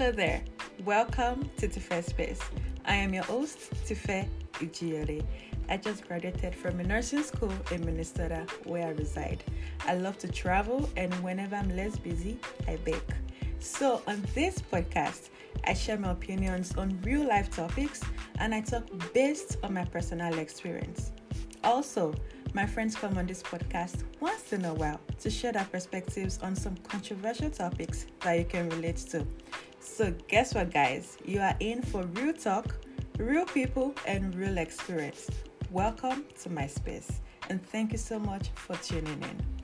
Hello there. Welcome to Tife Space. I am your host, Tife Ujiore. I just graduated from a nursing school in Minnesota where I reside. I love to travel, and whenever I'm less busy, I bake. So, on this podcast, I share my opinions on real life topics and I talk based on my personal experience. Also, my friends come on this podcast once in a while to share their perspectives on some controversial topics that you can relate to. So, guess what, guys? You are in for real talk, real people, and real experience. Welcome to my space, and thank you so much for tuning in.